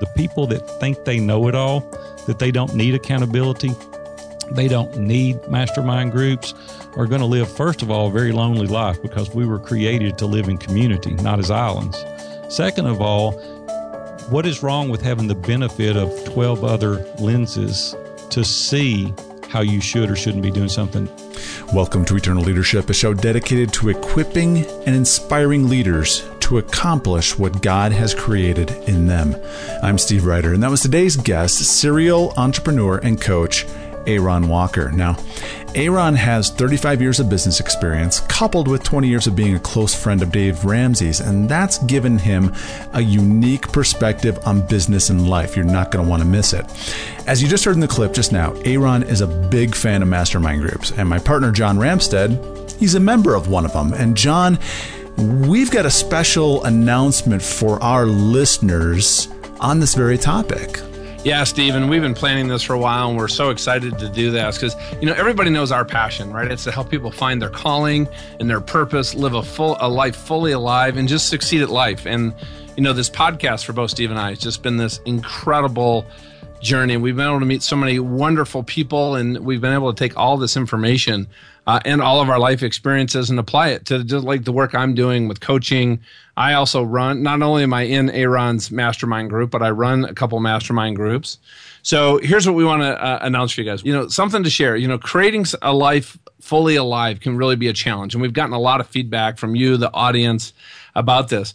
The people that think they know it all, that they don't need accountability, they don't need mastermind groups, are going to live, first of all, a very lonely life because we were created to live in community, not as islands. Second of all, what is wrong with having the benefit of 12 other lenses to see how you should or shouldn't be doing something? Welcome to Eternal Leadership, a show dedicated to equipping and inspiring leaders to accomplish what God has created in them. I'm Steve Ryder, and that was today's guest, serial entrepreneur and coach, Aaron Walker. Now, Aaron has 35 years of business experience, coupled with 20 years of being a close friend of Dave Ramsey's, and that's given him a unique perspective on business and life. You're not going to want to miss it. As you just heard in the clip just now, Aaron is a big fan of mastermind groups, and my partner John Ramstead, he's a member of one of them. And John, we've got a special announcement for our listeners on this very topic. Yeah, Stephen, we've been planning this for a while and we're so excited to do this because, you know, everybody knows our passion, right? It's to help people find their calling and their purpose, live a full a life fully alive and just succeed at life. And, you know, this podcast for both Steve and I has just been this incredible journey. We've been able to meet so many wonderful people and we've been able to take all this information uh, and all of our life experiences and apply it to just like the work I'm doing with coaching. I also run, not only am I in Aaron's mastermind group, but I run a couple mastermind groups. So here's what we want to uh, announce for you guys. You know, something to share. You know, creating a life fully alive can really be a challenge. And we've gotten a lot of feedback from you, the audience, about this.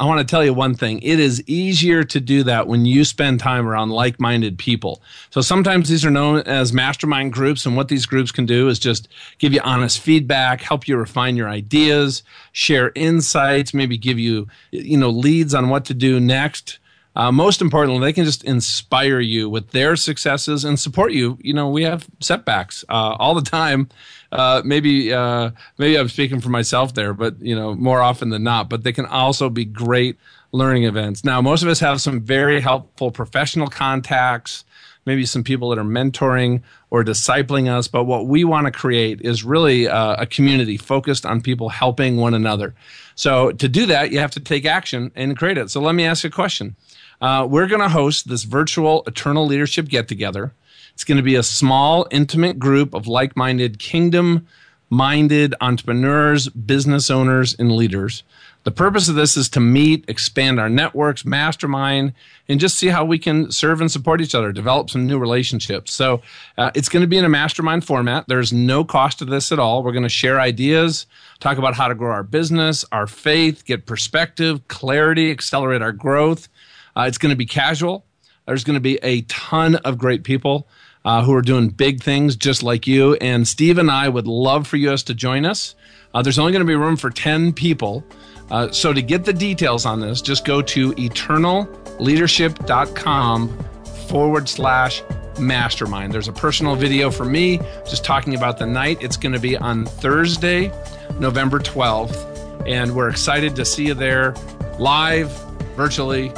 I want to tell you one thing. It is easier to do that when you spend time around like minded people. So sometimes these are known as mastermind groups. And what these groups can do is just give you honest feedback, help you refine your ideas, share insights, maybe give you, you know, leads on what to do next. Uh, most importantly, they can just inspire you with their successes and support you. You know, we have setbacks uh, all the time uh, maybe uh, maybe I'm speaking for myself there, but you know more often than not. But they can also be great learning events. Now, most of us have some very helpful professional contacts, maybe some people that are mentoring or discipling us. But what we want to create is really uh, a community focused on people helping one another. So to do that, you have to take action and create it. So let me ask you a question. Uh, we're going to host this virtual Eternal Leadership Get Together. It's going to be a small, intimate group of like minded, kingdom minded entrepreneurs, business owners, and leaders. The purpose of this is to meet, expand our networks, mastermind, and just see how we can serve and support each other, develop some new relationships. So uh, it's going to be in a mastermind format. There's no cost to this at all. We're going to share ideas, talk about how to grow our business, our faith, get perspective, clarity, accelerate our growth. Uh, it's going to be casual. There's going to be a ton of great people uh, who are doing big things just like you. And Steve and I would love for you guys to join us. Uh, there's only going to be room for 10 people. Uh, so to get the details on this, just go to eternalleadership.com forward slash mastermind. There's a personal video for me just talking about the night. It's going to be on Thursday, November 12th. And we're excited to see you there live, virtually.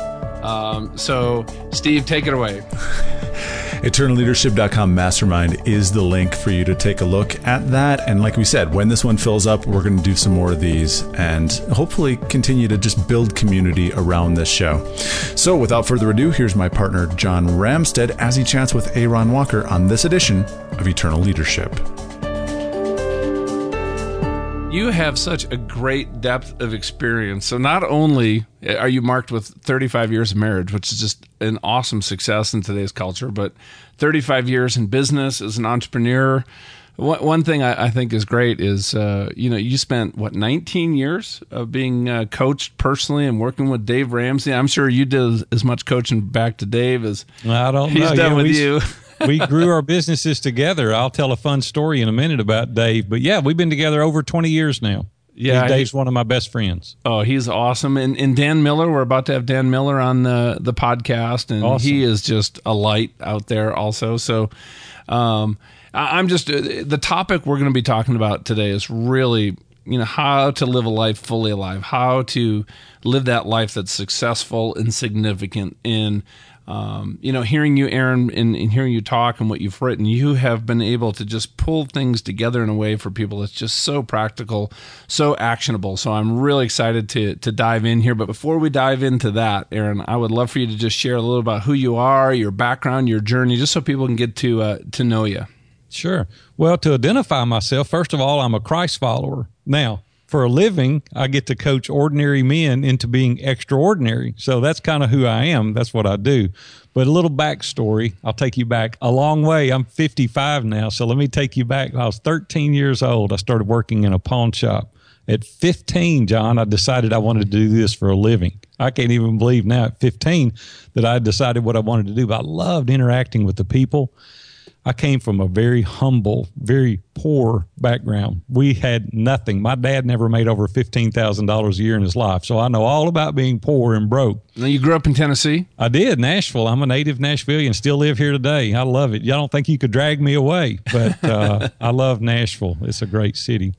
Um, so, Steve, take it away. EternalLeadership.com Mastermind is the link for you to take a look at that. And like we said, when this one fills up, we're going to do some more of these and hopefully continue to just build community around this show. So without further ado, here's my partner, John Ramstead, as he chats with Aaron Walker on this edition of Eternal Leadership. You have such a great depth of experience. So not only are you marked with 35 years of marriage, which is just an awesome success in today's culture, but 35 years in business as an entrepreneur. One thing I think is great is, uh, you know, you spent what 19 years of being uh, coached personally and working with Dave Ramsey. I'm sure you did as much coaching back to Dave as I don't he's know. done Yeah, with we- you. we grew our businesses together. I'll tell a fun story in a minute about Dave. But yeah, we've been together over 20 years now. Yeah, Dave's one of my best friends. Oh, he's awesome. And, and Dan Miller, we're about to have Dan Miller on the, the podcast, and Awesome. he is just a light out there also. So um, I- I'm just, uh, the topic we're going to be talking about today is really you know how to live a life fully alive, how to live that life that's successful and significant. In um, you know, hearing you, Aaron, and, and, hearing you talk and what you've written, you have been able to just pull things together in a way for people that's just so practical, so actionable. So I'm really excited to to dive in here. But before we dive into that, Aaron, I would love for you to just share a little about who you are, your background, your journey, just so people can get to uh, to know you. Sure. Well, to identify myself, first of all, I'm a Christ follower. Now, for a living, I get to coach ordinary men into being extraordinary. So that's kind of who I am. That's what I do. But a little backstory, I'll take you back a long way. I'm 55 now. So let me take you back. I was 13 years old. I started working in a pawn shop. At 15, John, I decided I wanted to do this for a living. I can't even believe now at 15 that I decided what I wanted to do. But I loved interacting with the people. I came from a very humble, very poor background. We had nothing. My dad never made over $15,000 a year in his life. So I know all about being poor and broke. Now, you grew up in Tennessee? I did, Nashville. I'm a native Nashvillian, still live here today. I love it. Y'all don't think you could drag me away, but uh, I love Nashville. It's a great city.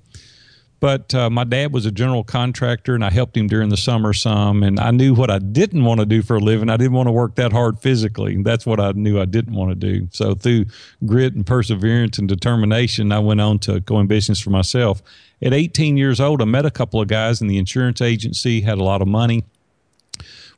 But uh, my dad was a general contractor, and I helped him during the summer some. And I knew what I didn't want to do for a living. I didn't want to work that hard physically. That's what I knew I didn't want to do. So through grit and perseverance and determination, I went on to go in business for myself. At 18 years old, I met a couple of guys in the insurance agency, had a lot of money.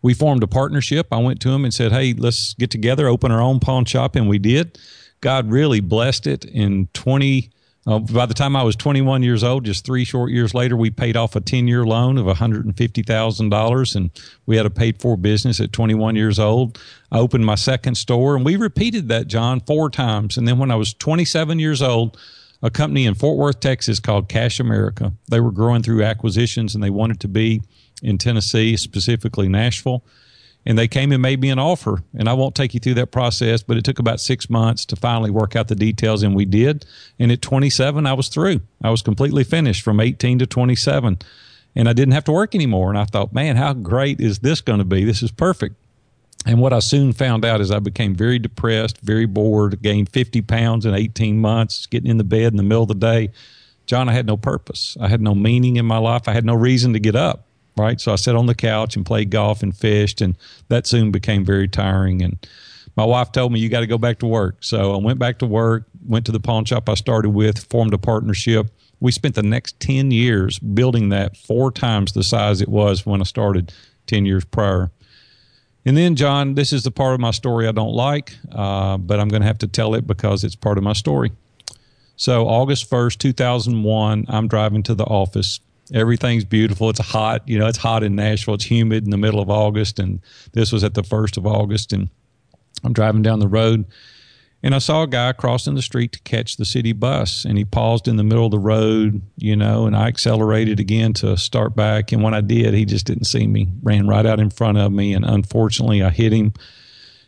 We formed a partnership. I went to them and said, "Hey, let's get together, open our own pawn shop," and we did. God really blessed it in 20- uh, by the time I was 21 years old, just three short years later, we paid off a 10 year loan of $150,000 and we had a paid for business at 21 years old. I opened my second store and we repeated that, John, four times. And then when I was 27 years old, a company in Fort Worth, Texas called Cash America, they were growing through acquisitions and they wanted to be in Tennessee, specifically Nashville and they came and made me an offer. And I won't take you through that process, but it took about six months to finally work out the details, and we did. And at 27, I was through. I was completely finished from 18 to 27, and I didn't have to work anymore. And I thought, man, how great is this going to be? This is perfect. And what I soon found out is I became very depressed, very bored, gained 50 pounds in 18 months, getting in the bed in the middle of the day. John, I had no purpose. I had no meaning in my life. I had no reason to get up right? So I sat on the couch and played golf and fished, and that soon became very tiring. And my wife told me, You got to go back to work. So I went back to work, went to the pawn shop I started with, formed a partnership. We spent the next 10 years building that four times the size it was when I started 10 years prior. And then, John, this is the part of my story I don't like, uh, but I'm going to have to tell it because it's part of my story. So, August 1st, 2001, I'm driving to the office everything's beautiful. It's hot, you know, it's hot in Nashville. It's humid in the middle of August, and this was at the first of August. And I'm driving down the road, and I saw a guy crossing the street to catch the city bus, and he paused in the middle of the road, you know, and I accelerated again to start back. And when I did, he just didn't see me, ran right out in front of me, and unfortunately, I hit him.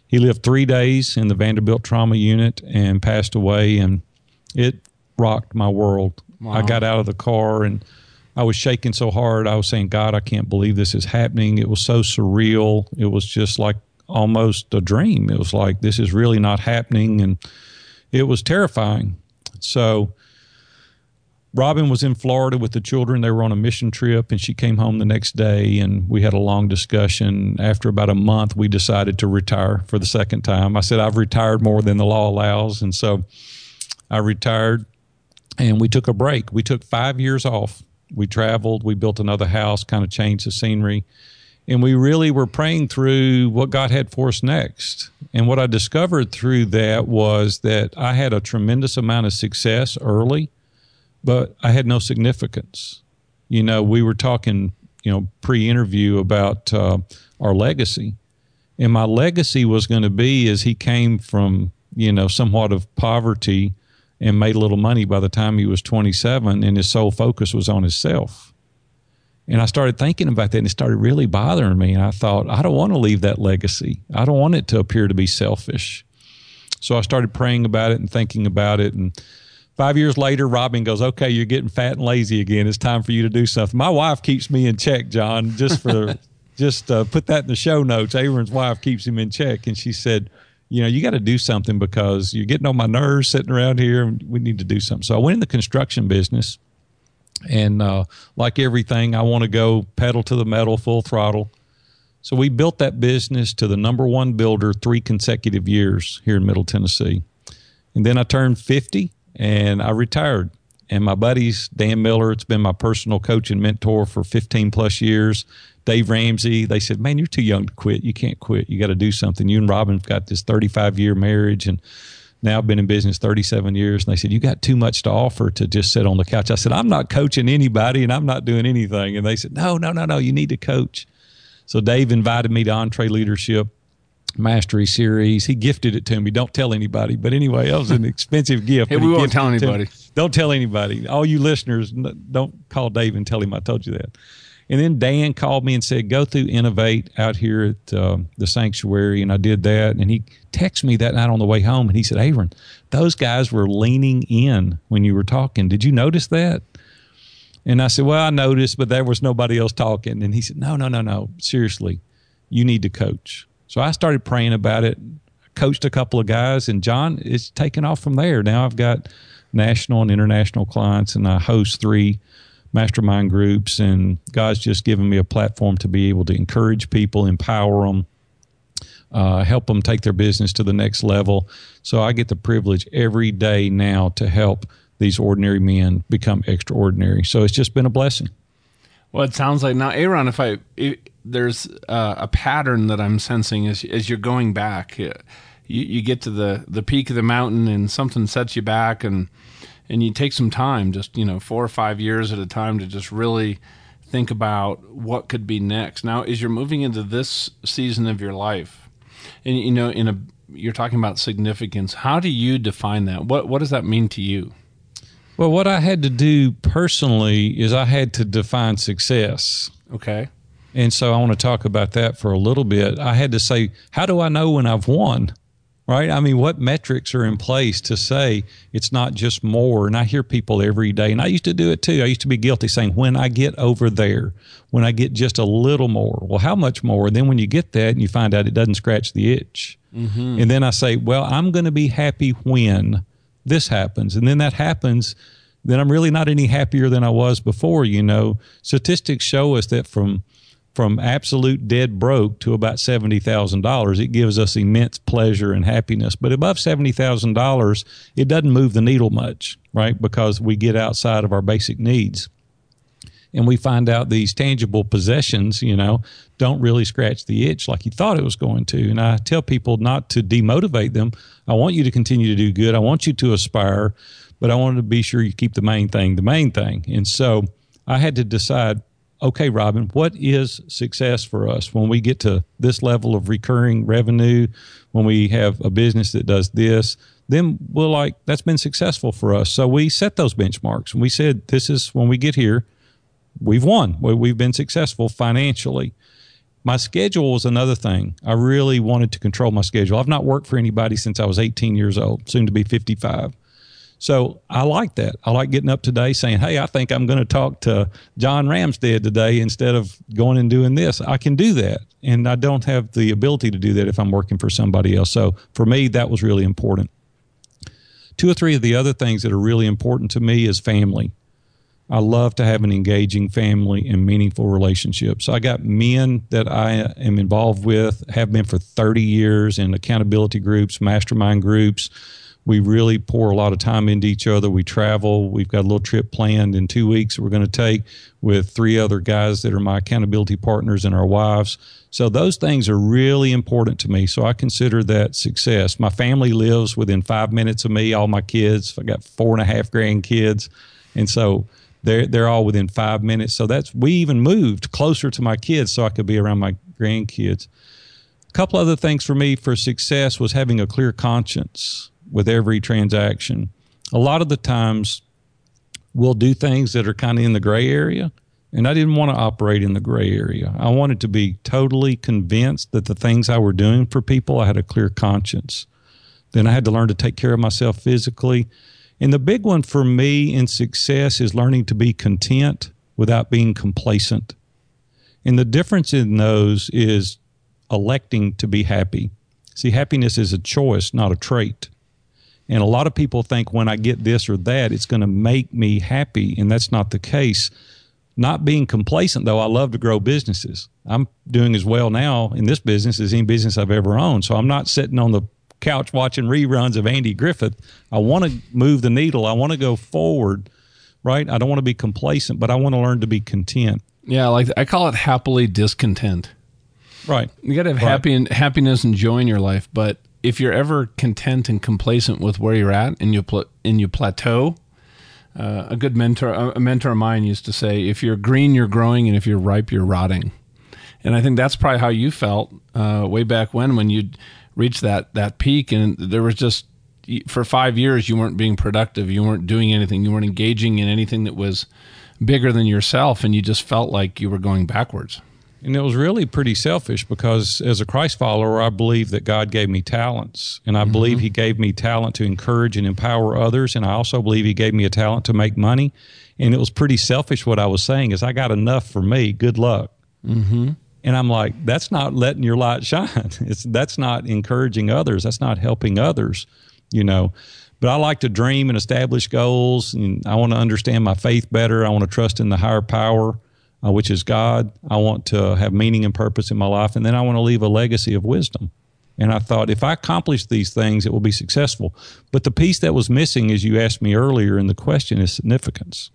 He lived three days in the Vanderbilt trauma unit and passed away, and it rocked my world. Wow. I got out of the car and I was shaking so hard. I was saying, God, I can't believe this is happening. It was so surreal. It was just like almost a dream. It was like, this is really not happening. And it was terrifying. So, Robin was in Florida with the children. They were on a mission trip, and she came home the next day, and we had a long discussion. After about a month, we decided to retire for the second time. I said, I've retired more than the law allows. And so I retired, and we took a break. We took five years off we traveled, we built another house, kind of changed the scenery. And we really were praying through what God had for us next. And what I discovered through that was that I had a tremendous amount of success early, but I had no significance. You know, we were talking, you know, pre interview about uh, our legacy. And my legacy was going to be as he came from, you know, somewhat of poverty and made a little money by the time he was 27 and his sole focus was on himself. And i started thinking about that and it started really bothering me and i thought i don't want to leave that legacy. I don't want it to appear to be selfish. So i started praying about it and thinking about it and five years later robin goes okay you're getting fat and lazy again. It's time for you to do something. My wife keeps me in check john just for just uh, put that in the show notes. Aaron's wife keeps him in check and she said you know, you got to do something because you're getting on my nerves sitting around here. And we need to do something. So I went in the construction business And uh, like everything, I want to go pedal to the metal, full throttle. So we built that business to the number one builder three consecutive years here in Middle Tennessee. And then I turned 50 and I retired. And my buddies, Dan Miller, it's been my personal coach and mentor for 15 plus years. Dave Ramsey, they said, Man, you're too young to quit. You can't quit. You got to do something. You and Robin have got this 35 year marriage and now I've been in business 37 years. And they said, You got too much to offer to just sit on the couch. I said, I'm not coaching anybody and I'm not doing anything. And they said, No, no, no, no. You need to coach. So Dave invited me to EntreLeadership Mastery Series. He gifted it to me. Don't tell anybody. But anyway, that was an expensive gift. hey, we won't tell anybody. Don't tell anybody. All you listeners, don't call Dave and tell him I told you that. And then Dan called me and said, "Go through Innovate out here at uh, the sanctuary," and I did that. And he texted me that night on the way home, and he said, "Aaron, those guys were leaning in when you were talking. Did you notice that?" And I said, "Well, I noticed, but there was nobody else talking." And he said, "No, no, no, no. Seriously, you need to coach." So I started praying about it. Coached a couple of guys, and John, it's taken off from there. Now I've got national and international clients, and I host three mastermind groups, and God's just given me a platform to be able to encourage people, empower them, uh, help them take their business to the next level. So I get the privilege every day now to help these ordinary men become extraordinary. So it's just been a blessing. Well, it sounds like now, Aaron. If I if there's uh, a pattern that I'm sensing as as you're going back, you, you get to the the peak of the mountain and something sets you back, and and you take some time, just you know, four or five years at a time, to just really think about what could be next. Now, as you're moving into this season of your life, and you know, in a you're talking about significance. How do you define that? What what does that mean to you? Well, what I had to do personally is I had to define success. Okay. And so I want to talk about that for a little bit. I had to say, how do I know when I've won? Right? I mean, what metrics are in place to say it's not just more? And I hear people every day, and I used to do it too. I used to be guilty saying, when I get over there, when I get just a little more, well, how much more? And then when you get that and you find out it doesn't scratch the itch. Mm-hmm. And then I say, well, I'm going to be happy when this happens. And then that happens. Then I'm really not any happier than I was before. You know, statistics show us that from from absolute dead broke to about $70,000, it gives us immense pleasure and happiness. But above $70,000, it doesn't move the needle much, right? Because we get outside of our basic needs. And we find out these tangible possessions, you know, don't really scratch the itch like you thought it was going to. And I tell people not to demotivate them. I want you to continue to do good. I want you to aspire, but I want to be sure you keep the main thing the main thing. And so I had to decide okay, Robin, what is success for us when we get to this level of recurring revenue, when we have a business that does this? Then we're like, that's been successful for us. So we set those benchmarks and we said, this is when we get here, we've won. We've been successful financially. My schedule was another thing. I really wanted to control my schedule. I've not worked for anybody since I was 18 years old, soon to be 55. So I like that. I like getting up today saying, Hey, I think I'm going to talk to John Ramstead today instead of going and doing this. I can do that. And I don't have the ability to do that if I'm working for somebody else. So for me, that was really important. Two or three of the other things that are really important to me is family. I love to have an engaging family and meaningful relationships. So I got men that I am involved with, have been for 30 years in accountability groups, mastermind groups we really pour a lot of time into each other. We travel. We've got a little trip planned in two weeks we're going to take with three other guys that are my accountability partners and our wives. So those things are really important to me. So I consider that success. My family lives within five minutes of me, all my kids. I got four and a half grandkids. And so they're, they're all within five minutes. So that's, we even moved closer to my kids so I could be around my grandkids. A couple other things for me for success was having a clear conscience with every transaction. A lot of the times we'll do things that are kind of in the gray area. And I didn't want to operate in the gray area. I wanted to be totally convinced that the things I were doing for people, I had a clear conscience. Then I had to learn to take care of myself physically. And the big one for me in success is learning to be content without being complacent. And the difference in those is electing to be happy. See, happiness is a choice, not a trait. And a lot of people think when I get this or that, it's going to make me happy. And that's not the case. Not being complacent, though, I love to grow businesses. I'm doing as well now in this business as any business I've ever owned. So I'm not sitting on the couch watching reruns of Andy Griffith. I want to move the needle. I want to go forward, right? I don't want to be complacent, but I want to learn to be content. Yeah, like I call it happily discontent. Right. You got to have Right. happy and happiness and joy in your life, but if you're ever content and complacent with where you're at and you pl- and you plateau, uh, a good mentor, a mentor of mine used to say, "If you're green, you're growing, and if you're ripe, you're rotting." And I think that's probably how you felt uh, way back when, when you reached that that peak, and there was just for five years you weren't being productive, you weren't doing anything, you weren't engaging in anything that was bigger than yourself, and you just felt like you were going backwards. And it was really pretty selfish because as a Christ follower, I believe that God gave me talents. And I believe He gave me talent to encourage and empower others. And I also believe He gave me a talent to make money. And it was pretty selfish what I was saying is I got enough for me. Good luck. Mm-hmm. And I'm like, that's not letting your light shine. It's that's not encouraging others. That's not helping others, you know. But I like to dream and establish goals, and I want to understand my faith better. I want to trust in the higher power, uh, which is God. I want to have meaning and purpose in my life, and then I want to leave a legacy of wisdom. And I thought, if I accomplish these things, it will be successful. But the piece that was missing, as you asked me earlier in the question, is significance.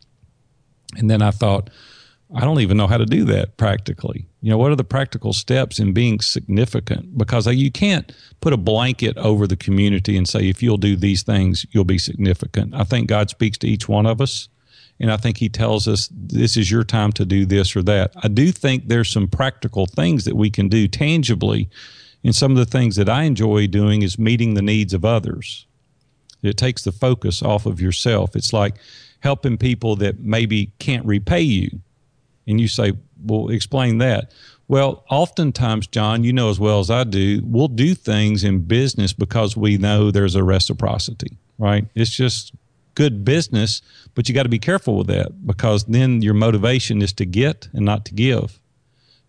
And then I thought, I don't even know how to do that practically. You know, what are the practical steps in being significant? Because you can't put a blanket over the community and say, if you'll do these things, you'll be significant. I think God speaks to each one of us. And I think he tells us this is your time to do this or that. I do think there's some practical things that we can do tangibly. And some of the things that I enjoy doing is meeting the needs of others. It takes the focus off of yourself. It's like helping people that maybe can't repay you. And you say, well, explain that. Well, oftentimes, John, you know as well as I do, we'll do things in business because we know there's a reciprocity, right? It's just good business, but you got to be careful with that because then your motivation is to get and not to give.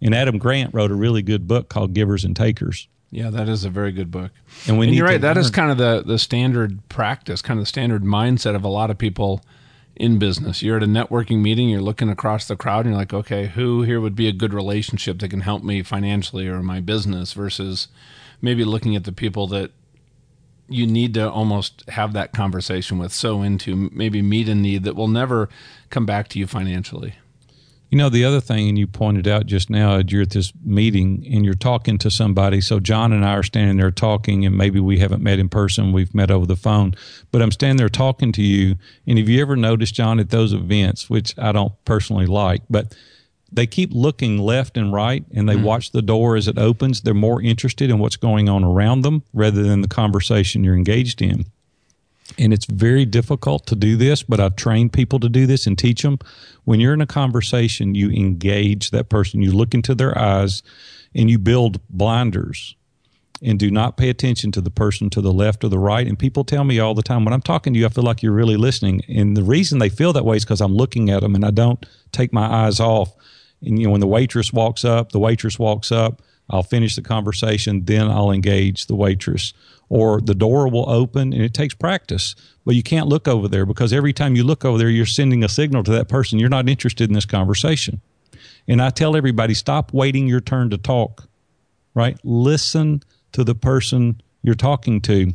And Adam Grant wrote a really good book called Givers and Takers. Yeah, that is a very good book. And we and need you're right. That is learn. kind of the the standard practice, kind of the standard mindset of a lot of people in business. You're at a networking meeting, you're looking across the crowd, and you're like, okay, who here would be a good relationship that can help me financially or my business versus maybe looking at the people that you need to almost have that conversation with, so into maybe meet a need that will never come back to you financially. You know, the other thing, and you pointed out just now, you're at this meeting and you're talking to somebody. So John and I are standing there talking, and maybe we haven't met in person, we've met over the phone, but I'm standing there talking to you. And have you ever noticed, John, at those events, which I don't personally like, but they keep looking left and right and they mm-hmm. watch the door as it opens. They're more interested in what's going on around them rather than the conversation you're engaged in and it's very difficult to do this, but I've trained people to do this and teach them. When you're in a conversation, you engage that person, you look into their eyes, and you build blinders and do not pay attention to the person to the left or the right. And people tell me all the time, when I'm talking to you, I feel like you're really listening. And the reason they feel that way is because I'm looking at them and I don't take my eyes off. And, you know, when the waitress walks up, the waitress walks up, I'll finish the conversation, then I'll engage the waitress. Or the door will open and it takes practice, but you can't look over there because every time you look over there, you're sending a signal to that person you're not interested in this conversation. And I tell everybody stop waiting your turn to talk, right? Listen to the person you're talking to.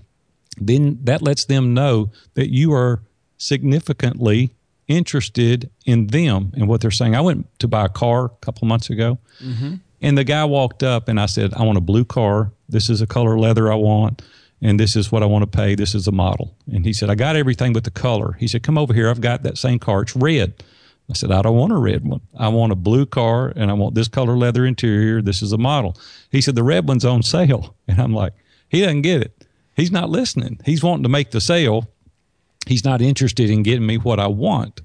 Then that lets them know that you are significantly interested in them and what they're saying. I went to buy a car a couple months ago, mm-hmm. and the guy walked up and I said, I want a blue car. This is a color leather I want. And this is what I want to pay. This is a model. And he said, I got everything but the color. He said, Come over here. I've got that same car. It's red. I said, I don't want a red one. I want a blue car and I want this color leather interior. This is a model. He said, The red one's on sale. And I'm like, He doesn't get it. He's not listening. He's wanting to make the sale. He's not interested in getting me what I want.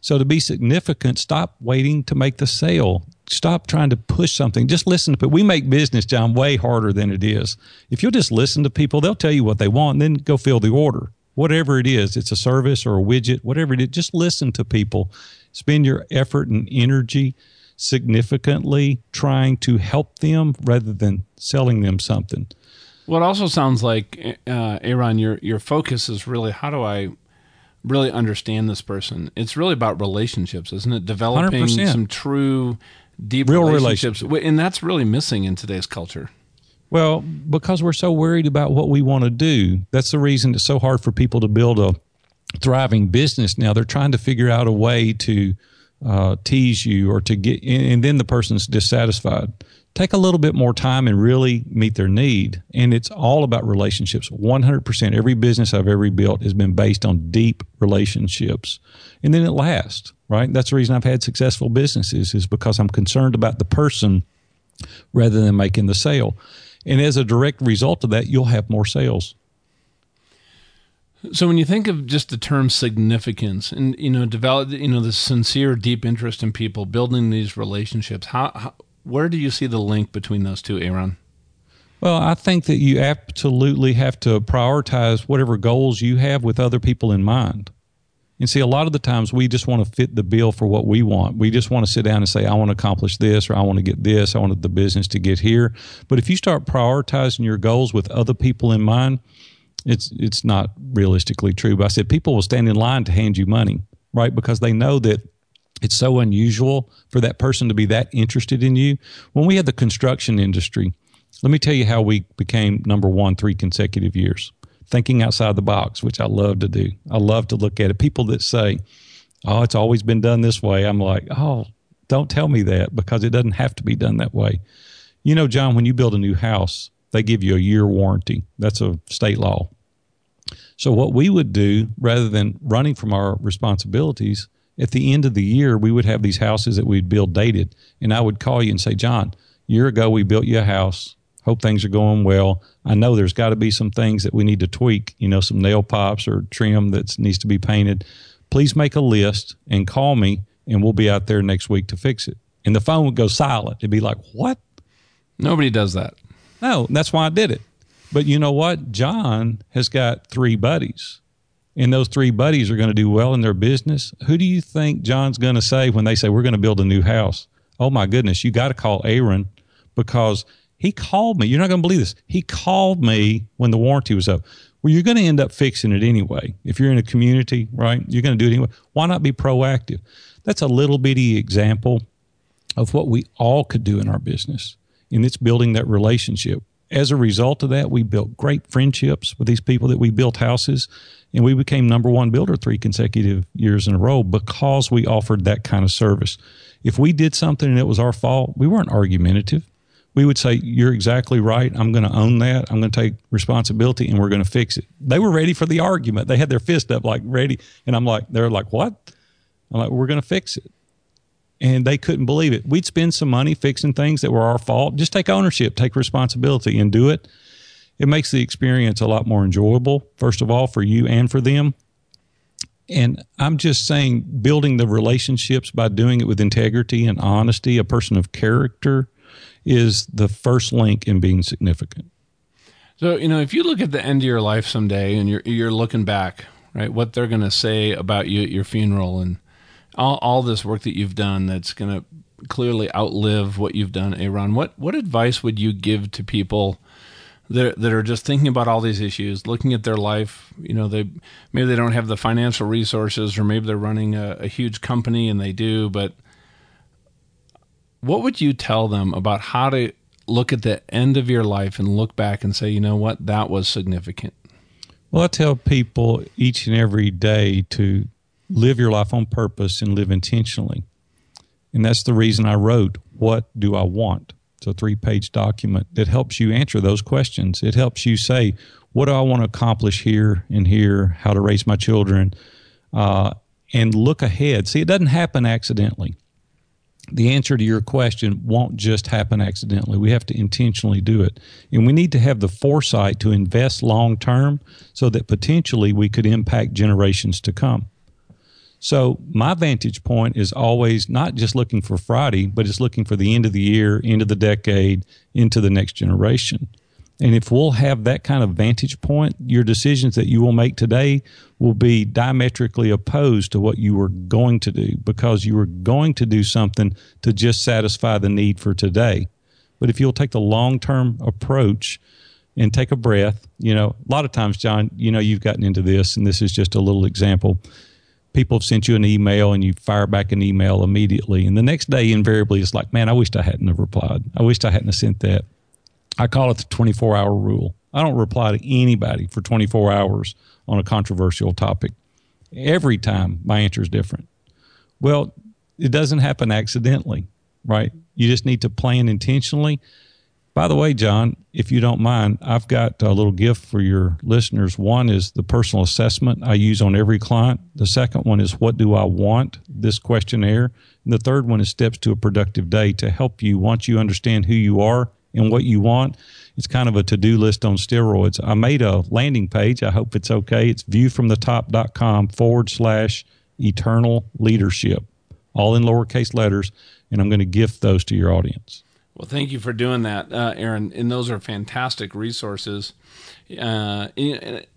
So to be significant, stop waiting to make the sale. Stop trying to push something. Just listen to people. We make business, John, way harder than it is. If you'll just listen to people, they'll tell you what they want and then go fill the order. Whatever it is, it's a service or a widget, whatever it is, just listen to people. Spend your effort and energy significantly trying to help them rather than selling them something. Well, it also sounds like, uh, Aaron, your your focus is really how do I really understand this person? It's really about relationships, isn't it? Developing 100%. some true, deep Real relationships, and that's really missing in today's culture. Well, because we're so worried about what we want to do. That's the reason it's so hard for people to build a thriving business now. They're trying to figure out a way to uh, tease you or to get, and then the person's dissatisfied. Take a little bit more time and really meet their need. And it's all about relationships. 100%. Every business I've ever built has been based on deep relationships. And then it lasts, right? That's the reason I've had successful businesses is because I'm concerned about the person rather than making the sale. And as a direct result of that, you'll have more sales. So when you think of just the term significance and you know develop you know the sincere deep interest in people building these relationships how, how where do you see the link between those two Aaron? Well, I think that you absolutely have to prioritize whatever goals you have with other people in mind. And see, a lot of the times we just want to fit the bill for what we want. We just want to sit down and say, I want to accomplish this or I want to get this. I want the business to get here. But if you start prioritizing your goals with other people in mind, it's it's not realistically true. But I said people will stand in line to hand you money, right? Because they know that it's so unusual for that person to be that interested in you. When we had the construction industry, let me tell you how we became number one three consecutive years. Thinking outside the box, which I love to do. I love to look at it. People that say, Oh, it's always been done this way. I'm like, Oh, don't tell me that because it doesn't have to be done that way. You know, John, when you build a new house, they give you a year warranty. That's a state law. So, what we would do rather than running from our responsibilities, at the end of the year, we would have these houses that we'd build dated. And I would call you and say, John, a year ago, we built you a house. Hope things are going well. I know there's got to be some things that we need to tweak, you know, some nail pops or trim that needs to be painted. Please make a list and call me, and we'll be out there next week to fix it. And the phone would go silent. It'd be like, What? Nobody does that. No, that's why I did it. But you know what? John has got three buddies, and those three buddies are going to do well in their business. Who do you think John's going to say when they say, We're going to build a new house? Oh, my goodness, you got to call Aaron because he called me. You're not going to believe this. He called me when the warranty was up. Well, you're going to end up fixing it anyway. If you're in a community, right? You're going to do it anyway. Why not be proactive? That's a little bitty example of what we all could do in our business, and it's building that relationship as a result of that, we built great friendships with these people that we built houses, and we became number one builder three consecutive years in a row because we offered that kind of service. If we did something and it was our fault, we weren't argumentative. We would say, You're exactly right. I'm going to own that. I'm going to take responsibility and we're going to fix it. They were ready for the argument. They had their fist up, like ready. And I'm like, They're like, What? I'm like, We're going to fix it and they couldn't believe it. We'd spend some money fixing things that were our fault. Just take ownership, take responsibility, and do it. It makes the experience a lot more enjoyable, first of all, for you and for them. And I'm just saying, building the relationships by doing it with integrity and honesty, a person of character, is the first link in being significant. So, you know, if you look at the end of your life someday and you're, you're looking back, right, what they're going to say about you at your funeral and all, all this work that you've done that's going to clearly outlive what you've done, Aaron. What what advice would you give to people that that are just thinking about all these issues, looking at their life? You know, they maybe they don't have the financial resources, or maybe they're running a, a huge company and they do. But what would you tell them about how to look at the end of your life and look back and say, you know what, that was significant? Well, I tell people each and every day to live your life on purpose and live intentionally. And that's the reason I wrote, What Do I Want? It's a three page document that helps you answer those questions. It helps you say, What do I want to accomplish here and here? How to raise my children? Uh, and look ahead. See, it doesn't happen accidentally. The answer to your question won't just happen accidentally. We have to intentionally do it. And we need to have the foresight to invest long term so that potentially we could impact generations to come. So my vantage point is always not just looking for Friday, but it's looking for the end of the year, end of the decade, into the next generation. And if we'll have that kind of vantage point, your decisions that you will make today will be diametrically opposed to what you were going to do because you were going to do something to just satisfy the need for today. But if you'll take the long term approach and take a breath. You know, a lot of times, John, you know, you've gotten into this, and this is just a little example. People have sent you an email and you fire back an email immediately. And the next day, invariably, it's like, man, I wished I hadn't have replied. I wished I hadn't have sent that. I call it the 24 hour rule. I don't reply to anybody for 24 hours on a controversial topic. Every time my answer is different. Well, it doesn't happen accidentally, right? You just need to plan intentionally. By the way, John, if you don't mind, I've got a little gift for your listeners. One is the personal assessment I use on every client. The second one is what do I want? This questionnaire. And the third one is steps to a productive day to help you once you understand who you are and what you want. It's kind of a to do list on steroids. I made a landing page. I hope it's okay. It's viewfromthetop.com forward slash eternal leadership, all in lowercase letters. And I'm going to gift those to your audience. Well, thank you for doing that, uh, Aaron. And those are fantastic resources. Uh,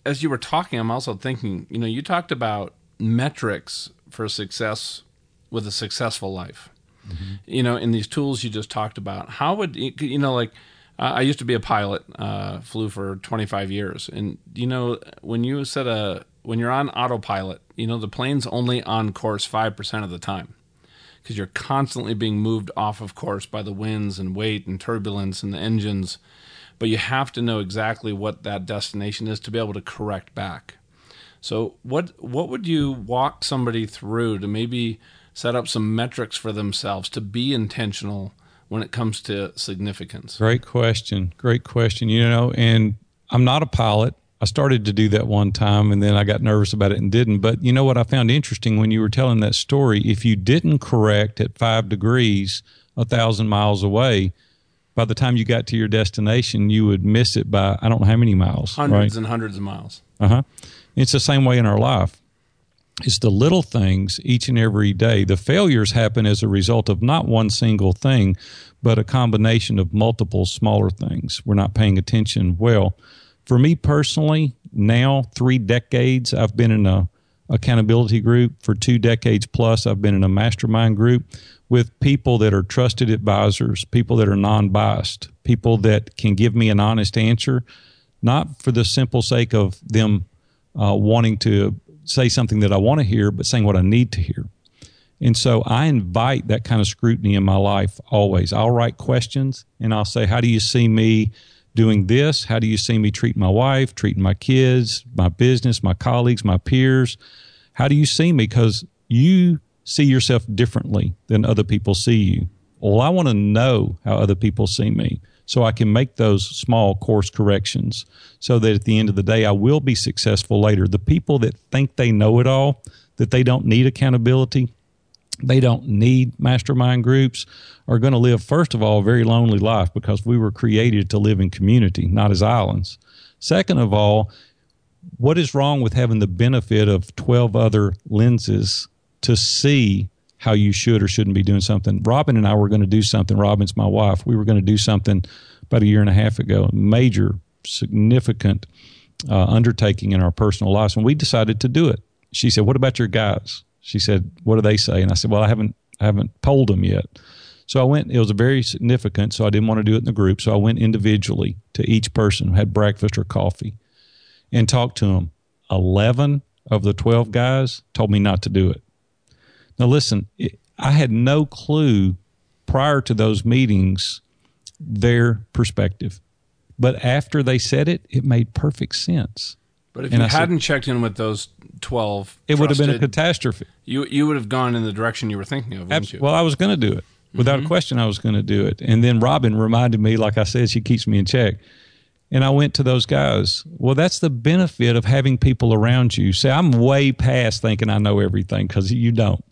as you were talking, I'm also thinking, you know, you talked about metrics for success with a successful life. Mm-hmm. You know, in these tools you just talked about, how would you know, like, I used to be a pilot, uh, flew for 25 years, and you know, when you set a when you're on autopilot, you know, the plane's only on course five percent of the time because you're constantly being moved off of course by the winds and weight and turbulence and the engines. But you have to know exactly what that destination is to be able to correct back. So, what what would you walk somebody through to maybe set up some metrics for themselves to be intentional when it comes to significance? Great question. Great question. You know, and I'm not a pilot. I started to do that one time and then I got nervous about it and didn't. But you know what I found interesting when you were telling that story? If you didn't correct at five degrees a thousand miles away, by the time you got to your destination, you would miss it by I don't know how many miles. Hundreds right? and hundreds of miles. Uh huh. It's the same way in our life. It's the little things each and every day. The failures happen as a result of not one single thing, but a combination of multiple smaller things. We're not paying attention well. For me personally, now three decades, I've been in a accountability group. For two decades plus, I've been in a mastermind group with people that are trusted advisors, people that are non biased, people that can give me an honest answer, not for the simple sake of them uh, wanting to say something that I want to hear, but saying what I need to hear. And so I invite that kind of scrutiny in my life always. I'll write questions and I'll say, How do you see me doing this? How do you see me treating my wife, treating my kids, my business, my colleagues, my peers? How do you see me? Because you see yourself differently than other people see you. Well, I want to know how other people see me so I can make those small course corrections so that at the end of the day, I will be successful later. The people that think they know it all, that they don't need accountability, they don't need mastermind groups, are going to live, first of all, a very lonely life because we were created to live in community, not as islands. Second of all, what is wrong with having the benefit of 12 other lenses to see how you should or shouldn't be doing something. Robin and I were going to do something. Robin's my wife. We were going to do something about a year and a half ago, major, significant uh, undertaking in our personal lives, and we decided to do it. She said, "What about your guys?" She said, "What do they say?" And I said, "Well, I haven't, I haven't polled them yet." So I went. It was a very significant. So I didn't want to do it in the group. So I went individually to each person, had breakfast or coffee, and talked to them. Eleven of the twelve guys told me not to do it. Now, listen, I had no clue prior to those meetings their perspective. But after they said it, it made perfect sense. But if and you I hadn't said, checked in with those 12, it would have been a catastrophe. You, you would have gone in the direction you were thinking of, wouldn't you? Well, I was going to do it. Without mm-hmm. a question, I was going to do it. And then Robin reminded me, like I said, she keeps me in check. And I went to those guys. Well, that's the benefit of having people around you. Say, I'm way past thinking I know everything because you don't.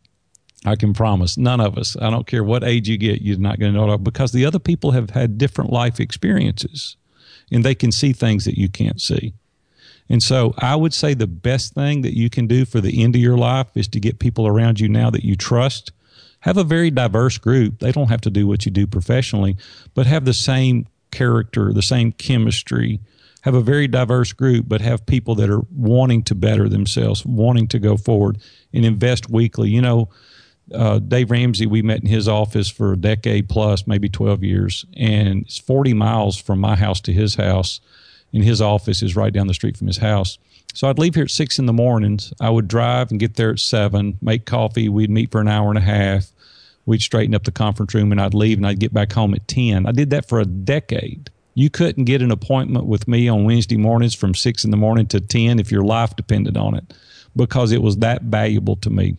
I can promise none of us, I don't care what age you get, you're not going to know it because the other people have had different life experiences and they can see things that you can't see. And so I would say the best thing that you can do for the end of your life is to get people around you now that you trust. Have a very diverse group. They don't have to do what you do professionally, but have the same character, the same chemistry. Have a very diverse group, but have people that are wanting to better themselves, wanting to go forward and invest weekly. You know, uh, Dave Ramsey, we met in his office for a decade plus, maybe 12 years, and it's 40 miles from my house to his house. And his office is right down the street from his house. So I'd leave here at six in the mornings. I would drive and get there at seven, make coffee. We'd meet for an hour and a half. We'd straighten up the conference room and I'd leave and I'd get back home at 10. I did that for a decade. You couldn't get an appointment with me on Wednesday mornings from six in the morning to 10 if your life depended on it because it was that valuable to me.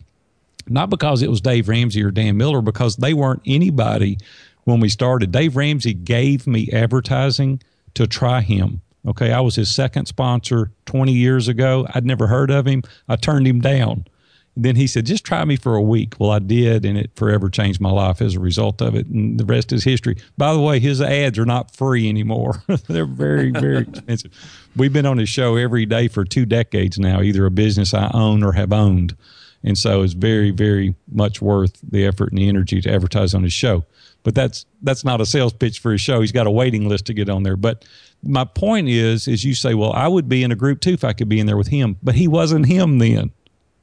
Not because it was Dave Ramsey or Dan Miller, because they weren't anybody when we started. Dave Ramsey gave me advertising to try him. Okay, I was his second sponsor 20 years ago. I'd never heard of him. I turned him down. Then he said, just try me for a week. Well, I did, and it forever changed my life as a result of it. And the rest is history. By the way, his ads are not free anymore. They're very, very expensive. We've been on his show every day for two decades now, either a business I own or have owned. And so it's very, very much worth the effort and the energy to advertise on his show. But that's that's not a sales pitch for his show. He's got a waiting list to get on there. But my point is, is you say, well, I would be in a group too if I could be in there with him, but he wasn't him then,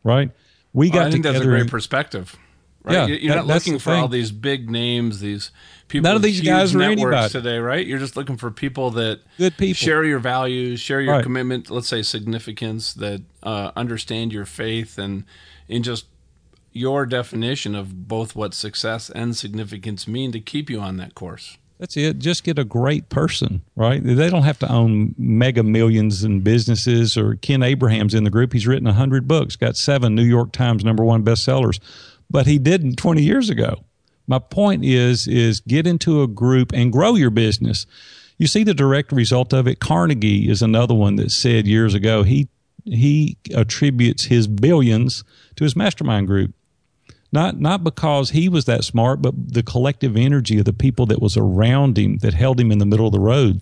right? We got well, I think that's a great and, perspective. Right? Yeah, you're that, not looking for thing. all these big names, these people. None of these guys are anybody today, right? You're just looking for people that good people share your values, share your right. commitment. Let's say significance, that uh, understand your faith, and and just your definition of both what success and significance mean to keep you on that course. That's it. Just get a great person, right? They don't have to own mega millions in businesses or Ken Abraham's in the group. He's written 100 books, got seven New York Times number one bestsellers, but he didn't 20 years ago. My point is, is get into a group and grow your business. You see the direct result of it. Carnegie is another one that said years ago, he, he attributes his billions to his mastermind group not not because he was that smart, but the collective energy of the people that was around him that held him in the middle of the road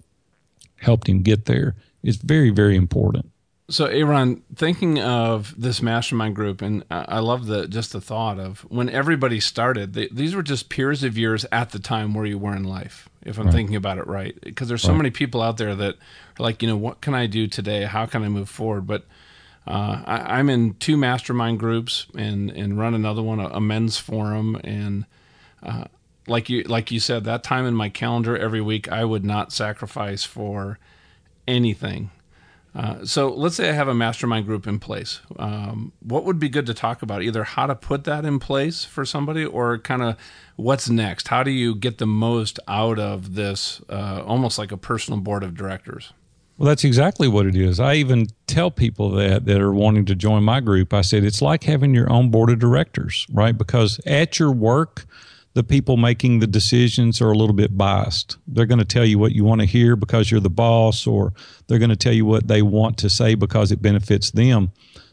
helped him get there is very very important. So, Aaron, thinking of this mastermind group, and I love the just the thought of when everybody started. They, these were just peers of yours at the time where you were in life, if I'm right. thinking about it right. Because there's so right. many people out there that are like, you know, what can I do today? How can I move forward? But uh, I, am in two mastermind groups and and run another one, a, a men's forum, and uh, like you like you said, that time in my calendar every week, I would not sacrifice for anything. Uh, so let's say I have a mastermind group in place. Um, what would be good to talk about? Either how to put that in place for somebody, or kind of what's next. How do you get the most out of this? Uh, almost like a personal board of directors. Well, that's exactly what it is. I even tell people that that are wanting to join my group. I said it's like having your own board of directors, right? Because at your work, the people making the decisions are a little bit biased. They're going to tell you what you want to hear because you're the boss, or they're going to tell you what they want to say because it benefits them.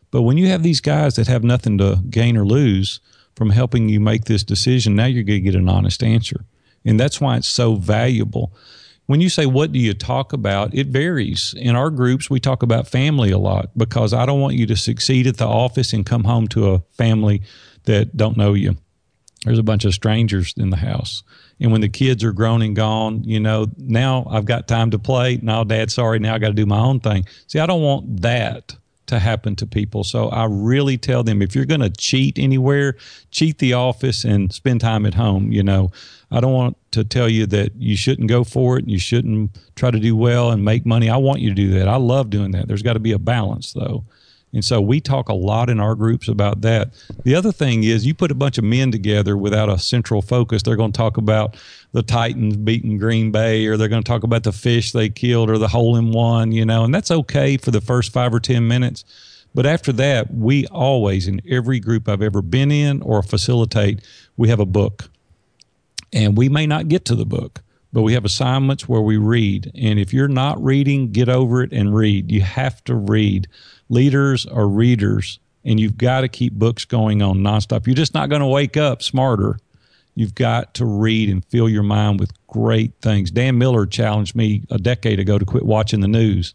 But when you have these guys that have nothing to gain or lose from helping you make this decision, now you're going to get an honest answer. And that's why it's so valuable when you say what do you talk about, it varies. In our groups, we talk about family a lot because I don't want you to succeed at the office and come home to a family that don't know you. There's a bunch of strangers in the house. And when the kids are grown and gone, you know, now I've got time to play. Now, dad, sorry, now I got to do my own thing. See, I don't want that to happen to people. So I really tell them if you're going to cheat anywhere, cheat the office and spend time at home. You know, I don't want to tell you that you shouldn't go for it and you shouldn't try to do well and make money. I want you to do that. I love doing that. There's got to be a balance though. And so we talk a lot in our groups about that. The other thing is you put a bunch of men together without a central focus. They're going to talk about the Titans beating Green Bay, or they're going to talk about the fish they killed, or the hole in one, you know, and that's okay for the first five or 10 minutes. But after that, we always, in every group I've ever been in or facilitate, we have a book. And we may not get to the book, but we have assignments where we read. And if you're not reading, get over it and read. You have to read leaders are readers, and you've got to keep books going on nonstop. You're just not going to wake up smarter. You've got to read and fill your mind with great things. Dan Miller challenged me a decade ago to quit watching the news.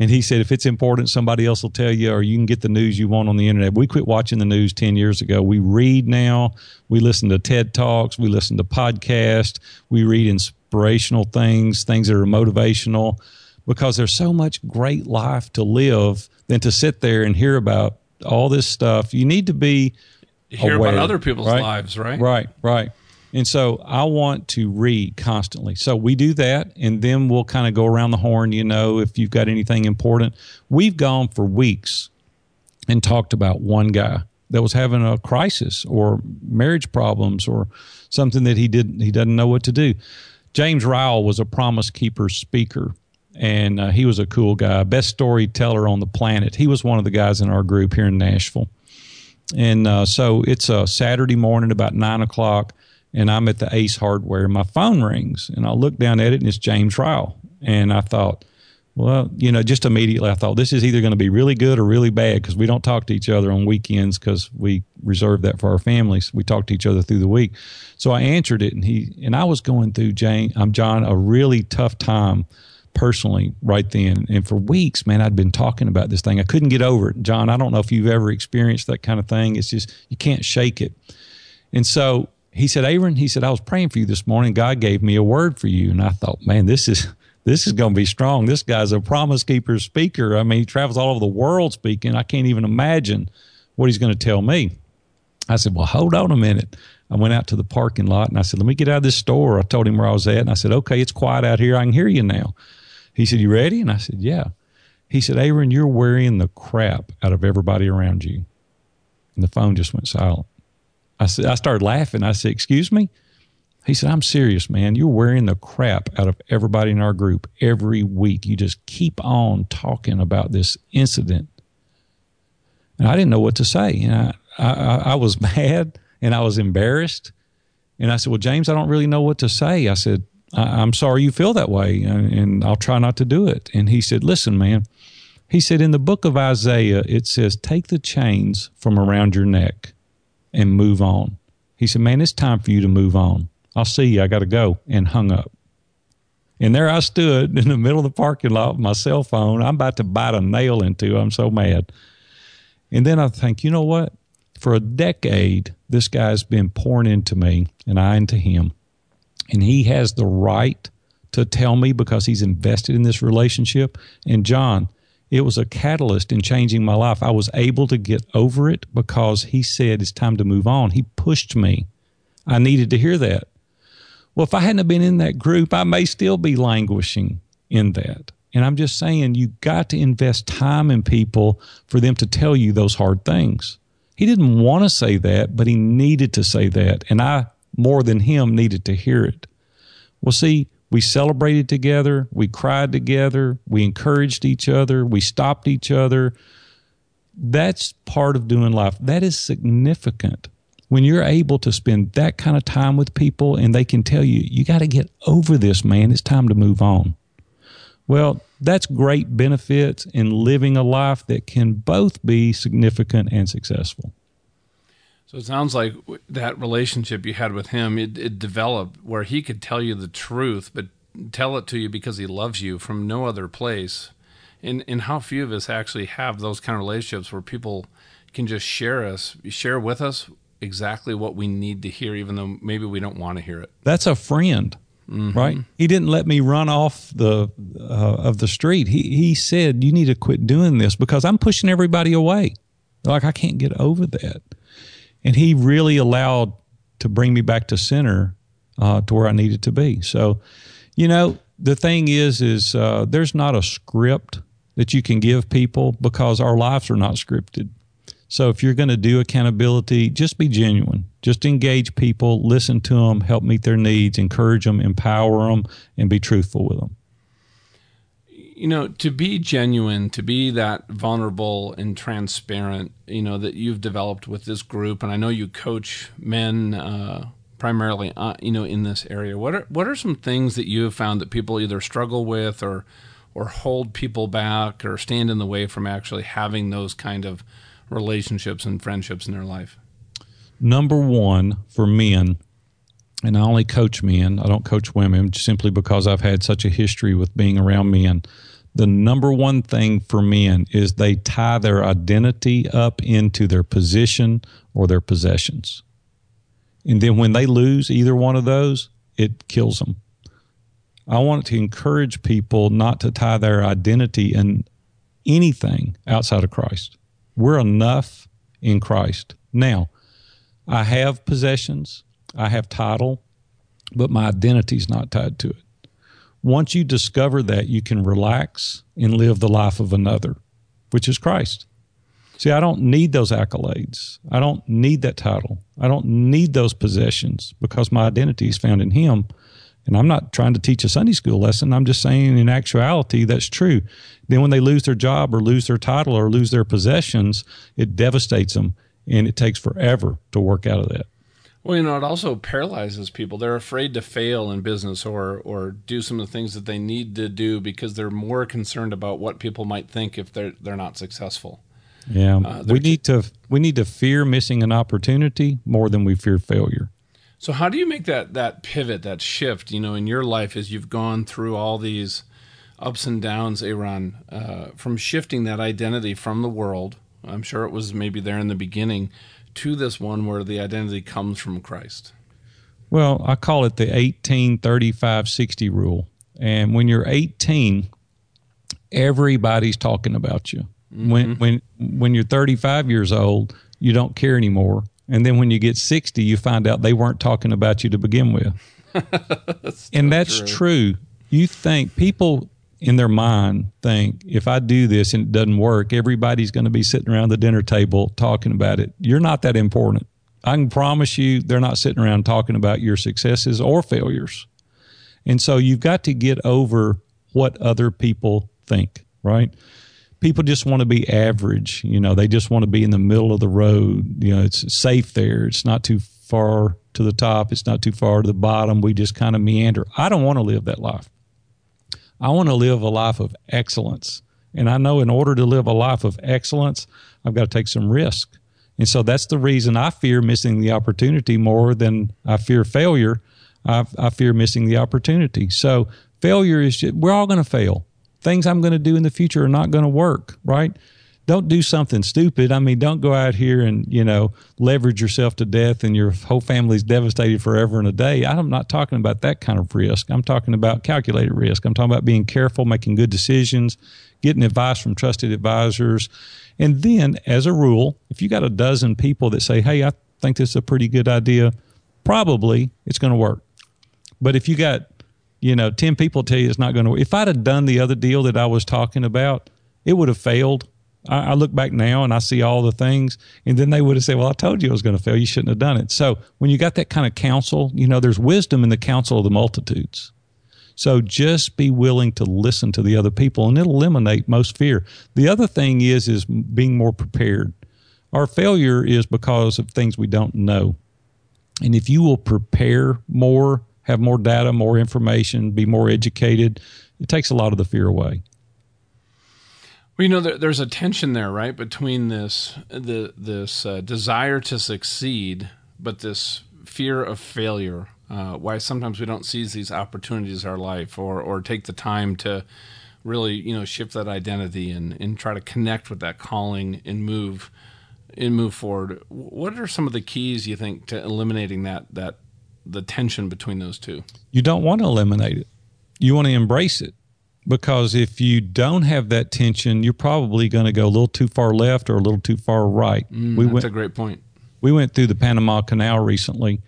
And he said, if it's important, somebody else will tell you, or you can get the news you want on the internet. We quit watching the news 10 years ago. We read now. We listen to TED Talks. We listen to podcasts. We read inspirational things, things that are motivational because there's so much great life to live than to sit there and hear about all this stuff. You need to be hear aware, about other people's right? lives, right? Right, right. And so I want to read constantly. So we do that, and then we'll kind of go around the horn, you know, if you've got anything important. We've gone for weeks and talked about one guy that was having a crisis or marriage problems or something that he didn't he doesn't know what to do. James Ryle was a promise keeper speaker and uh, he was a cool guy, best storyteller on the planet. He was one of the guys in our group here in Nashville. And uh, so it's a Saturday morning about nine o'clock and I'm at the Ace Hardware. My phone rings, and I look down at it, and it's James Ryle. And I thought, well, you know, just immediately I thought this is either going to be really good or really bad because we don't talk to each other on weekends because we reserve that for our families. We talk to each other through the week. So I answered it, and he and I was going through Jane. I'm John a really tough time personally right then. And for weeks, man, I'd been talking about this thing. I couldn't get over it. John, I don't know if you've ever experienced that kind of thing. It's just you can't shake it. And so he said, Aaron, he said, I was praying for you this morning. God gave me a word for you. And I thought, man, this is this is going to be strong. This guy's a promise keeper speaker. I mean, he travels all over the world speaking. I can't even imagine what he's going to tell me. I said, well, hold on a minute. I went out to the parking lot and I said, let me get out of this store. I told him where I was at. And I said, okay, it's quiet out here. I can hear you now. He said, you ready? And I said, yeah. He said, Aaron, you're wearing the crap out of everybody around you. And the phone just went silent. I said, I started laughing. I said, Excuse me? He said, I'm serious, man. You're wearing the crap out of everybody in our group every week. You just keep on talking about this incident. And I didn't know what to say. And I, I, I was mad and I was embarrassed. And I said, Well, James, I don't really know what to say. I said, I, am sorry you feel that way, and I'll try not to do it. And he said, Listen, man. He said, In the book of Isaiah, it says, Take the chains from around your neck and move on. He said, Man, it's time for you to move on. I'll see you. I got to go. And hung up. And there I stood in the middle of the parking lot with my cell phone. I'm about to bite a nail into. I'm so mad. And then I think, you know what? For a decade, this guy's been pouring into me and I into him. And he has the right to tell me because he's invested in this relationship. And John, it was a catalyst in changing my life. I was able to get over it because he said it's time to move on. He pushed me. I needed to hear that. Well, if I hadn't been in that group, I may still be languishing in that. And I'm just saying, you got to invest time in people for them to tell you those hard things. He didn't want to say that, but he needed to say that. And I, more than him, needed to hear it. Well, see, we celebrated together. We cried together. We encouraged each other. We stopped each other. That's part of doing life. That is significant. When you're able to spend that kind of time with people and they can tell you, you got to get over this, man. It's time to move on. Well, that's great benefits in living a life that can both be significant and successful. So it sounds like that relationship you had with him, it, it, developed where he could tell you the truth, but tell it to you because he loves you from no other place. And and how few of us actually have those kind of relationships where people can just share us, share with us exactly what we need to hear, even though maybe we don't want to hear it. That's a friend. Mm-hmm. Right, he didn't let me run off the uh, of the street. He he said, "You need to quit doing this because I'm pushing everybody away. Like I can't get over that." and he really allowed to bring me back to center uh, to where I needed to be. So, you know, the thing is, is uh, there's not a script that you can give people because our lives are not scripted. So if you're going to do accountability, just be genuine. Just engage people, listen to them, help meet their needs, encourage them, empower them, and be truthful with them you know, to be genuine, to be that vulnerable and transparent, you know, that you've developed with this group, and I know you coach men uh, primarily, uh, you know, in this area. What are what are some things that you have found that people either struggle with or or hold people back or stand in the way from actually having those kind of relationships and friendships in their life? Number one for men and I only coach men. I don't coach women simply because I've had such a history with being around men. The number one thing for men is they tie their identity up into their position or their possessions. And then when they lose either one of those, it kills them. I want to encourage people not to tie their identity in anything outside of Christ. We're enough in Christ. Now, I have possessions. I have title, but my identity is not tied to it. Once you discover that, you can relax and live the life of another, which is Christ. See, I don't need those accolades. I don't need that title. I don't need those possessions because my identity is found in Him. And I'm not trying to teach a Sunday school lesson. I'm just saying, in actuality, that's true. Then, when they lose their job or lose their title or lose their possessions, it devastates them and it takes forever to work out of that. Well, you know, it also paralyzes people. They're afraid to fail in business or or do some of the things that they need to do because they're more concerned about what people might think if they're they're not successful. Yeah, uh, we need to we need to fear missing an opportunity more than we fear failure. So, how do you make that that pivot, that shift? You know, in your life as you've gone through all these ups and downs, Aaron, uh, from shifting that identity from the world. I'm sure it was maybe there in the beginning to this one where the identity comes from Christ. Well, I call it the 18 35 60 rule. And when you're 18, everybody's talking about you. Mm-hmm. When when when you're 35 years old, you don't care anymore. And then when you get 60, you find out they weren't talking about you to begin with. that's and that's true. true. You think people in their mind think if I do this and it doesn't work, everybody's going to be sitting around the dinner table talking about it. You're not that important. I can promise you they're not sitting around talking about your successes or failures. And so you've got to get over what other people think, right? People just want to be average. You know, they just want to be in the middle of the road. You know, it's safe there. It's not too far to the top. It's not too far to the bottom. We just kind of meander. I don't want to live that life. I want to live a life of excellence. And I know in order to live a life of excellence, I've got to take some risk. And so that's the reason I fear missing the opportunity more than I fear failure. I, I fear missing the opportunity. So failure is just, we're all going to fail. Things I'm going to do in the future are not going to work, right? don't do something stupid. I mean, don't go out here and, you know, leverage yourself to death and your whole family's devastated forever in a day. I'm not talking about that kind of risk. I'm talking about calculated risk. I'm talking about being careful, making good decisions, getting advice from trusted advisors. And then, as a rule, if you got a dozen people that say, hey, I think this is a pretty good idea, probably it's going to work. But if you got, you know, 10 people tell you it's not going to work, if I'd have done the other deal that I was talking about, it would have failed I, I, look back now and I see all the things, and then they would have said, "Well, I told you it was going to fail. You shouldn't have done it." So when you got that kind of counsel, you know, there's wisdom in the counsel of the multitudes. So just be willing to listen to the other people, and it'll eliminate most fear. The other thing is is being more prepared. Our failure is because of things we don't know, and if you will prepare more, have more data, more information, be more educated, it takes a lot of the fear away. Well, you know, there, there's a tension there, right, between this the this uh, desire to succeed, but this fear of failure. Uh, why sometimes we don't seize these opportunities in our life, or or take the time to really, you know, shift that identity and and try to connect with that calling and move and move forward. What are some of the keys you think to eliminating that that the tension between those two? You don't want to eliminate it. You want to embrace it because if you don't have that tension, you're probably going to go a little too far left or a little too far right. Mm, we that's went, a great point. We went through the Panama Canal recently,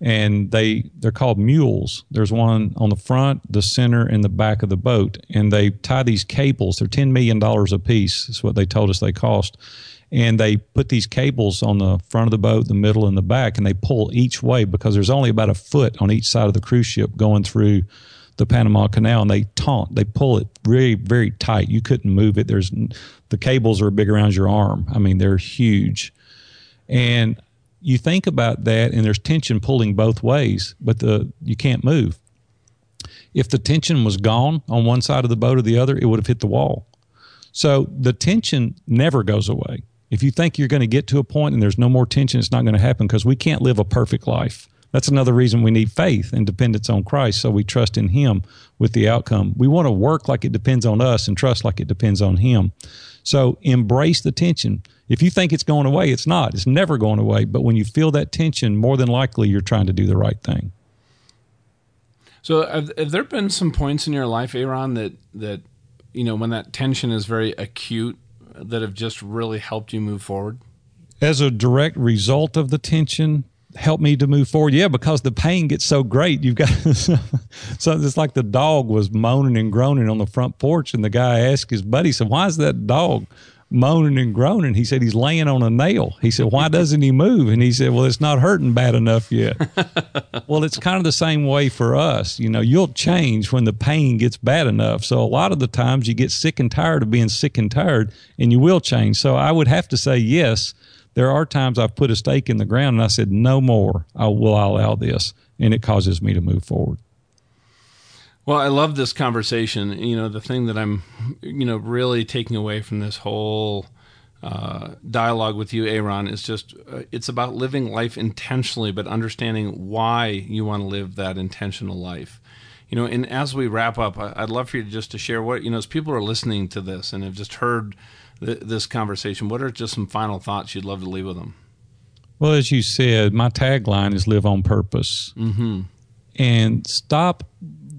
and they they're called mules. There's one on the front, the center, and the back of the boat, and they tie these cables. They're ten million dollars a piece. Is what they told us they cost. And they put these cables on the front of the boat, the middle, and the back, and they pull each way because there's only about a foot on each side of the cruise ship going through the Panama Canal and they taunt, they pull it very, very tight. You couldn't move it. There's the cables are big around your arm. I mean, they're huge. And you think about that and there's tension pulling both ways, but the you can't move. If the tension was gone on one side of the boat or the other, it would have hit the wall. So the tension never goes away. If you think you're going to get to a point and there's no more tension, it's not going to happen because we can't live a perfect life. That's another reason we need faith and dependence on Christ so we trust in Him with the outcome. We want to work like it depends on us and trust like it depends on Him. So embrace the tension. If you think it's going away, it's not. It's never going away. But when you feel that tension, more than likely you're trying to do the right thing. So, have, have there been some points in your life, Aaron, that that you know when that tension is very acute, that have just really helped you move forward? As a direct result of the tension, help me to move forward? Yeah, because the pain gets so great. You've got so it's like the dog was moaning and groaning on the front porch, and the guy asked his buddy, "So why is that dog?" Moaning and groaning. He said he's laying on a nail. He said, Why doesn't he move? And he said, Well, it's not hurting bad enough yet. well, it's kind of the same way for us. You know, you'll change when the pain gets bad enough. So a lot of the times you get sick and tired of being sick and tired and you will change. So I would have to say, yes, there are times I've put a stake in the ground and I said, No more. I will allow this. And it causes me to move forward. Well, I love this conversation. You know, the thing that I'm, you know, really taking away from this whole uh, dialogue with you, Aaron, is just uh, it's about living life intentionally, but understanding why you want to live that intentional life. You know, and as we wrap up, I'd love for you to just to share what you know as people are listening to this and have just heard th- this conversation. What are just some final thoughts you'd love to leave with them? Well, as you said, my tagline is "Live on Purpose," mm-hmm. and stop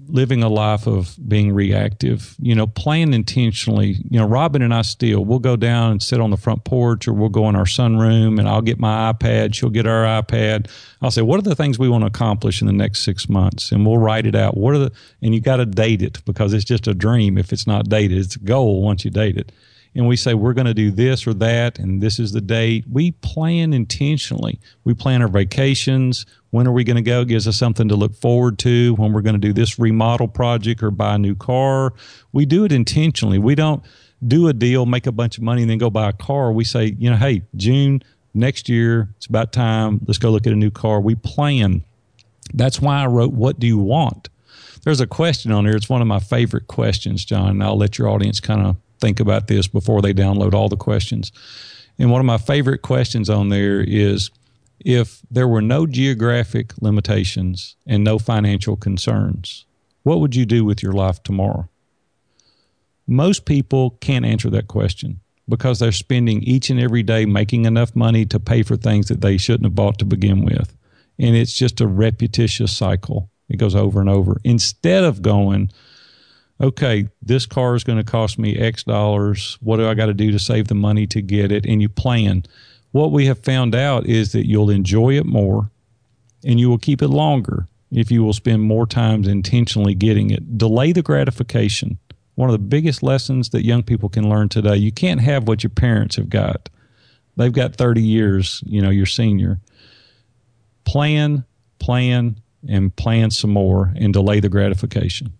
living a life of being reactive, you know, plan intentionally. You know, Robin and I still, we'll go down and sit on the front porch or we'll go in our sunroom and I'll get my iPad, she'll get our iPad. I'll say, what are the things we want to accomplish in the next six months? And we'll write it out. What are the, and you got to date it because it's just a dream if it's not dated. It's a goal once you date it and we say we're going to do this or that and this is the date. We plan intentionally. We plan our vacations. When are we going to go gives us something to look forward to when we're going to do this remodel project or buy a new car. We do it intentionally. We don't do a deal make a bunch of money and then go buy a car. We say you know hey june next year it's about time. Let's go look at a new car. We plan. That's why i wrote what do you want? There's a question on here it's one of my favorite questions john and i'll let your audience kind of think about this before they download all the questions. And one of my favorite questions on there is if there were no geographic limitations and no financial concerns, what would you do with your life tomorrow? Most people can't answer that question because they're spending each and every day making enough money to pay for things that they shouldn't have bought to begin with. And it's just a repetitious cycle. It goes over and over. Instead of going, okay, this car is going to cost me X dollars. What do I got to do to save the money to get it? And you plan. What we have found out is that you'll enjoy it more and you will keep it longer if you will spend more time intentionally getting it. Delay the gratification. One of the biggest lessons that young people can learn today you can't have what your parents have got. They've got 30 years, you know, your senior. Plan, plan, and plan some more and delay the gratification.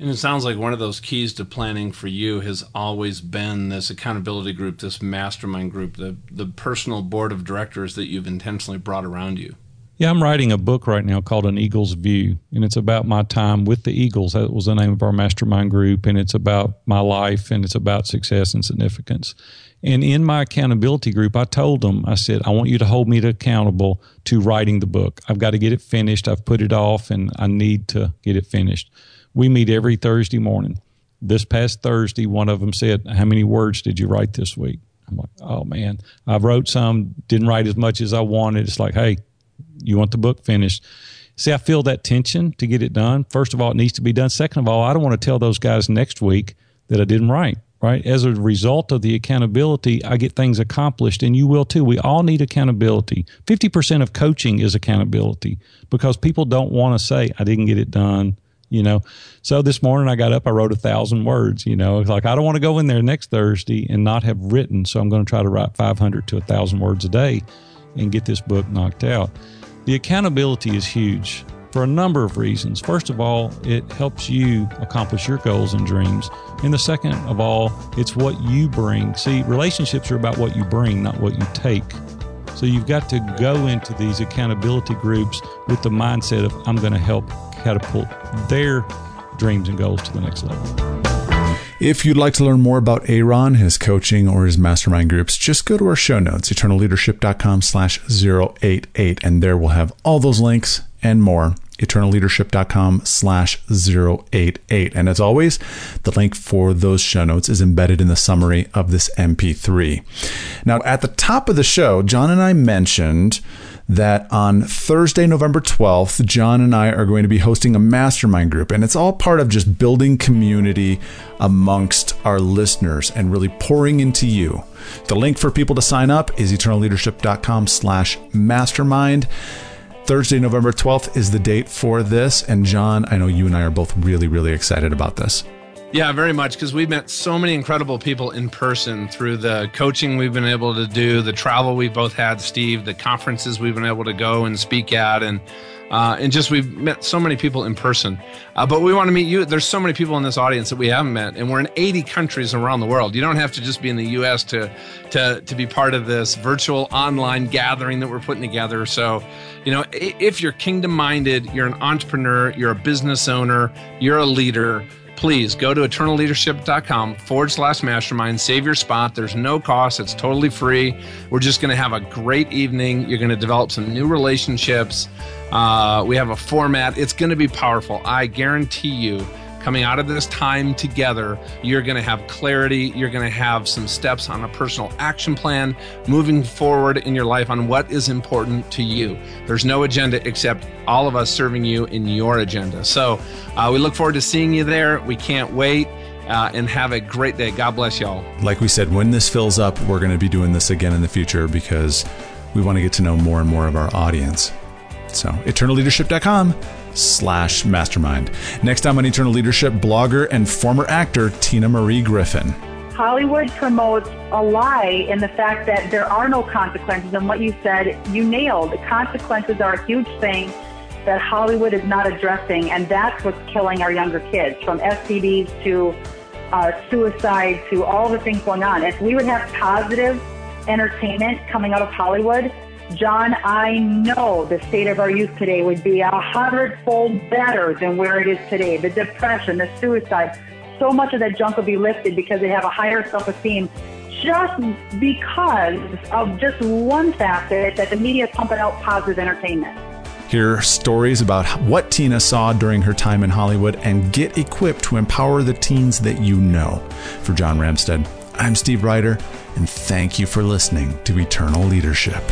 And it sounds like one of those keys to planning for you has always been this accountability group, this mastermind group, the the personal board of directors that you've intentionally brought around you. Yeah, I'm writing a book right now called An Eagle's View, and it's about my time with the Eagles. That was the name of our mastermind group, and it's about my life and it's about success and significance. And in my accountability group, I told them, I said, I want you to hold me accountable to writing the book. I've got to get it finished. I've put it off and I need to get it finished. We meet every Thursday morning. This past Thursday, one of them said, How many words did you write this week? I'm like, Oh man, I wrote some, didn't write as much as I wanted. It's like, Hey, you want the book finished? See, I feel that tension to get it done. First of all, it needs to be done. Second of all, I don't want to tell those guys next week that I didn't write right? As a result of the accountability, I get things accomplished, and you will too. We all need accountability. 50% of coaching is accountability because people don't want to say, I didn't get it done you know. So this morning I got up, I wrote a thousand words, you know. It's like I don't want to go in there next Thursday and not have written, so I'm going to try to write 500 to a thousand words a day and get this book knocked out. The accountability is huge for a number of reasons. First of all, it helps you accomplish your goals and dreams. And the second of all, it's what you bring. See, relationships are about what you bring, not what you take. So you've got to go into these accountability groups with the mindset of, I'm going to help catapult their dreams and goals to the next level. If you'd like to learn more about Aaron, his coaching, or his mastermind groups, just go to our show notes, eternalleadership.com slash 088, and there we'll have all those links and more eternalleadership.com slash 088. And as always, the link for those show notes is embedded in the summary of this MP3. Now, at the top of the show, John and I mentioned that on Thursday, November 12th, John and I are going to be hosting a mastermind group. And it's all part of just building community amongst our listeners and really pouring into you. The link for people to sign up is eternalleadership.com slash mastermind. Thursday, November 12th is the date for this. And John, I know you and I are both really, really excited about this. Yeah, very much because we've met so many incredible people in person through the coaching we've been able to do, the travel we've both had, Steve, the conferences we've been able to go and speak at, and uh, and just we've met so many people in person. Uh, but we want to meet you. There's so many people in this audience that we haven't met, and we're in 80 countries around the world. You don't have to just be in the U.S. to to to be part of this virtual online gathering that we're putting together. So, you know, if you're kingdom minded, you're an entrepreneur, you're a business owner, you're a leader please go to eternalleadership.com forward slash mastermind. Save your spot. There's no cost, it's totally free. We're just going to have a great evening. You're going to develop some new relationships. Uh, we have a format, it's going to be powerful. I guarantee you coming out of this time together, you're going to have clarity. You're going to have some steps on a personal action plan moving forward in your life on what is important to you. There's no agenda except all of us serving you in your agenda. So uh, we look forward to seeing you there. We can't wait. Uh, and have a great day. God bless y'all. Like we said, when this fills up, we're going to be doing this again in the future because we want to get to know more and more of our audience. So, eternalleadership.com slash mastermind. Next time on Eternal Leadership, blogger and former actor Tina Marie Griffin. Hollywood promotes a lie in the fact that there are no consequences. And what you said, you nailed. Consequences are a huge thing that Hollywood is not addressing. And that's what's killing our younger kids from STDs to uh, suicide to all the things going on. If we would have positive entertainment coming out of Hollywood, John, I know the state of our youth today would be a hundredfold better than where it is today. The depression, the suicide, so much of that junk will be lifted because they have a higher self-esteem just because of just one facet that the media is pumping out positive entertainment. Hear stories about what Tina saw during her time in Hollywood and get equipped to empower the teens that you know. For John Ramstead, I'm Steve Ryder, and thank you for listening to Eternal Leadership.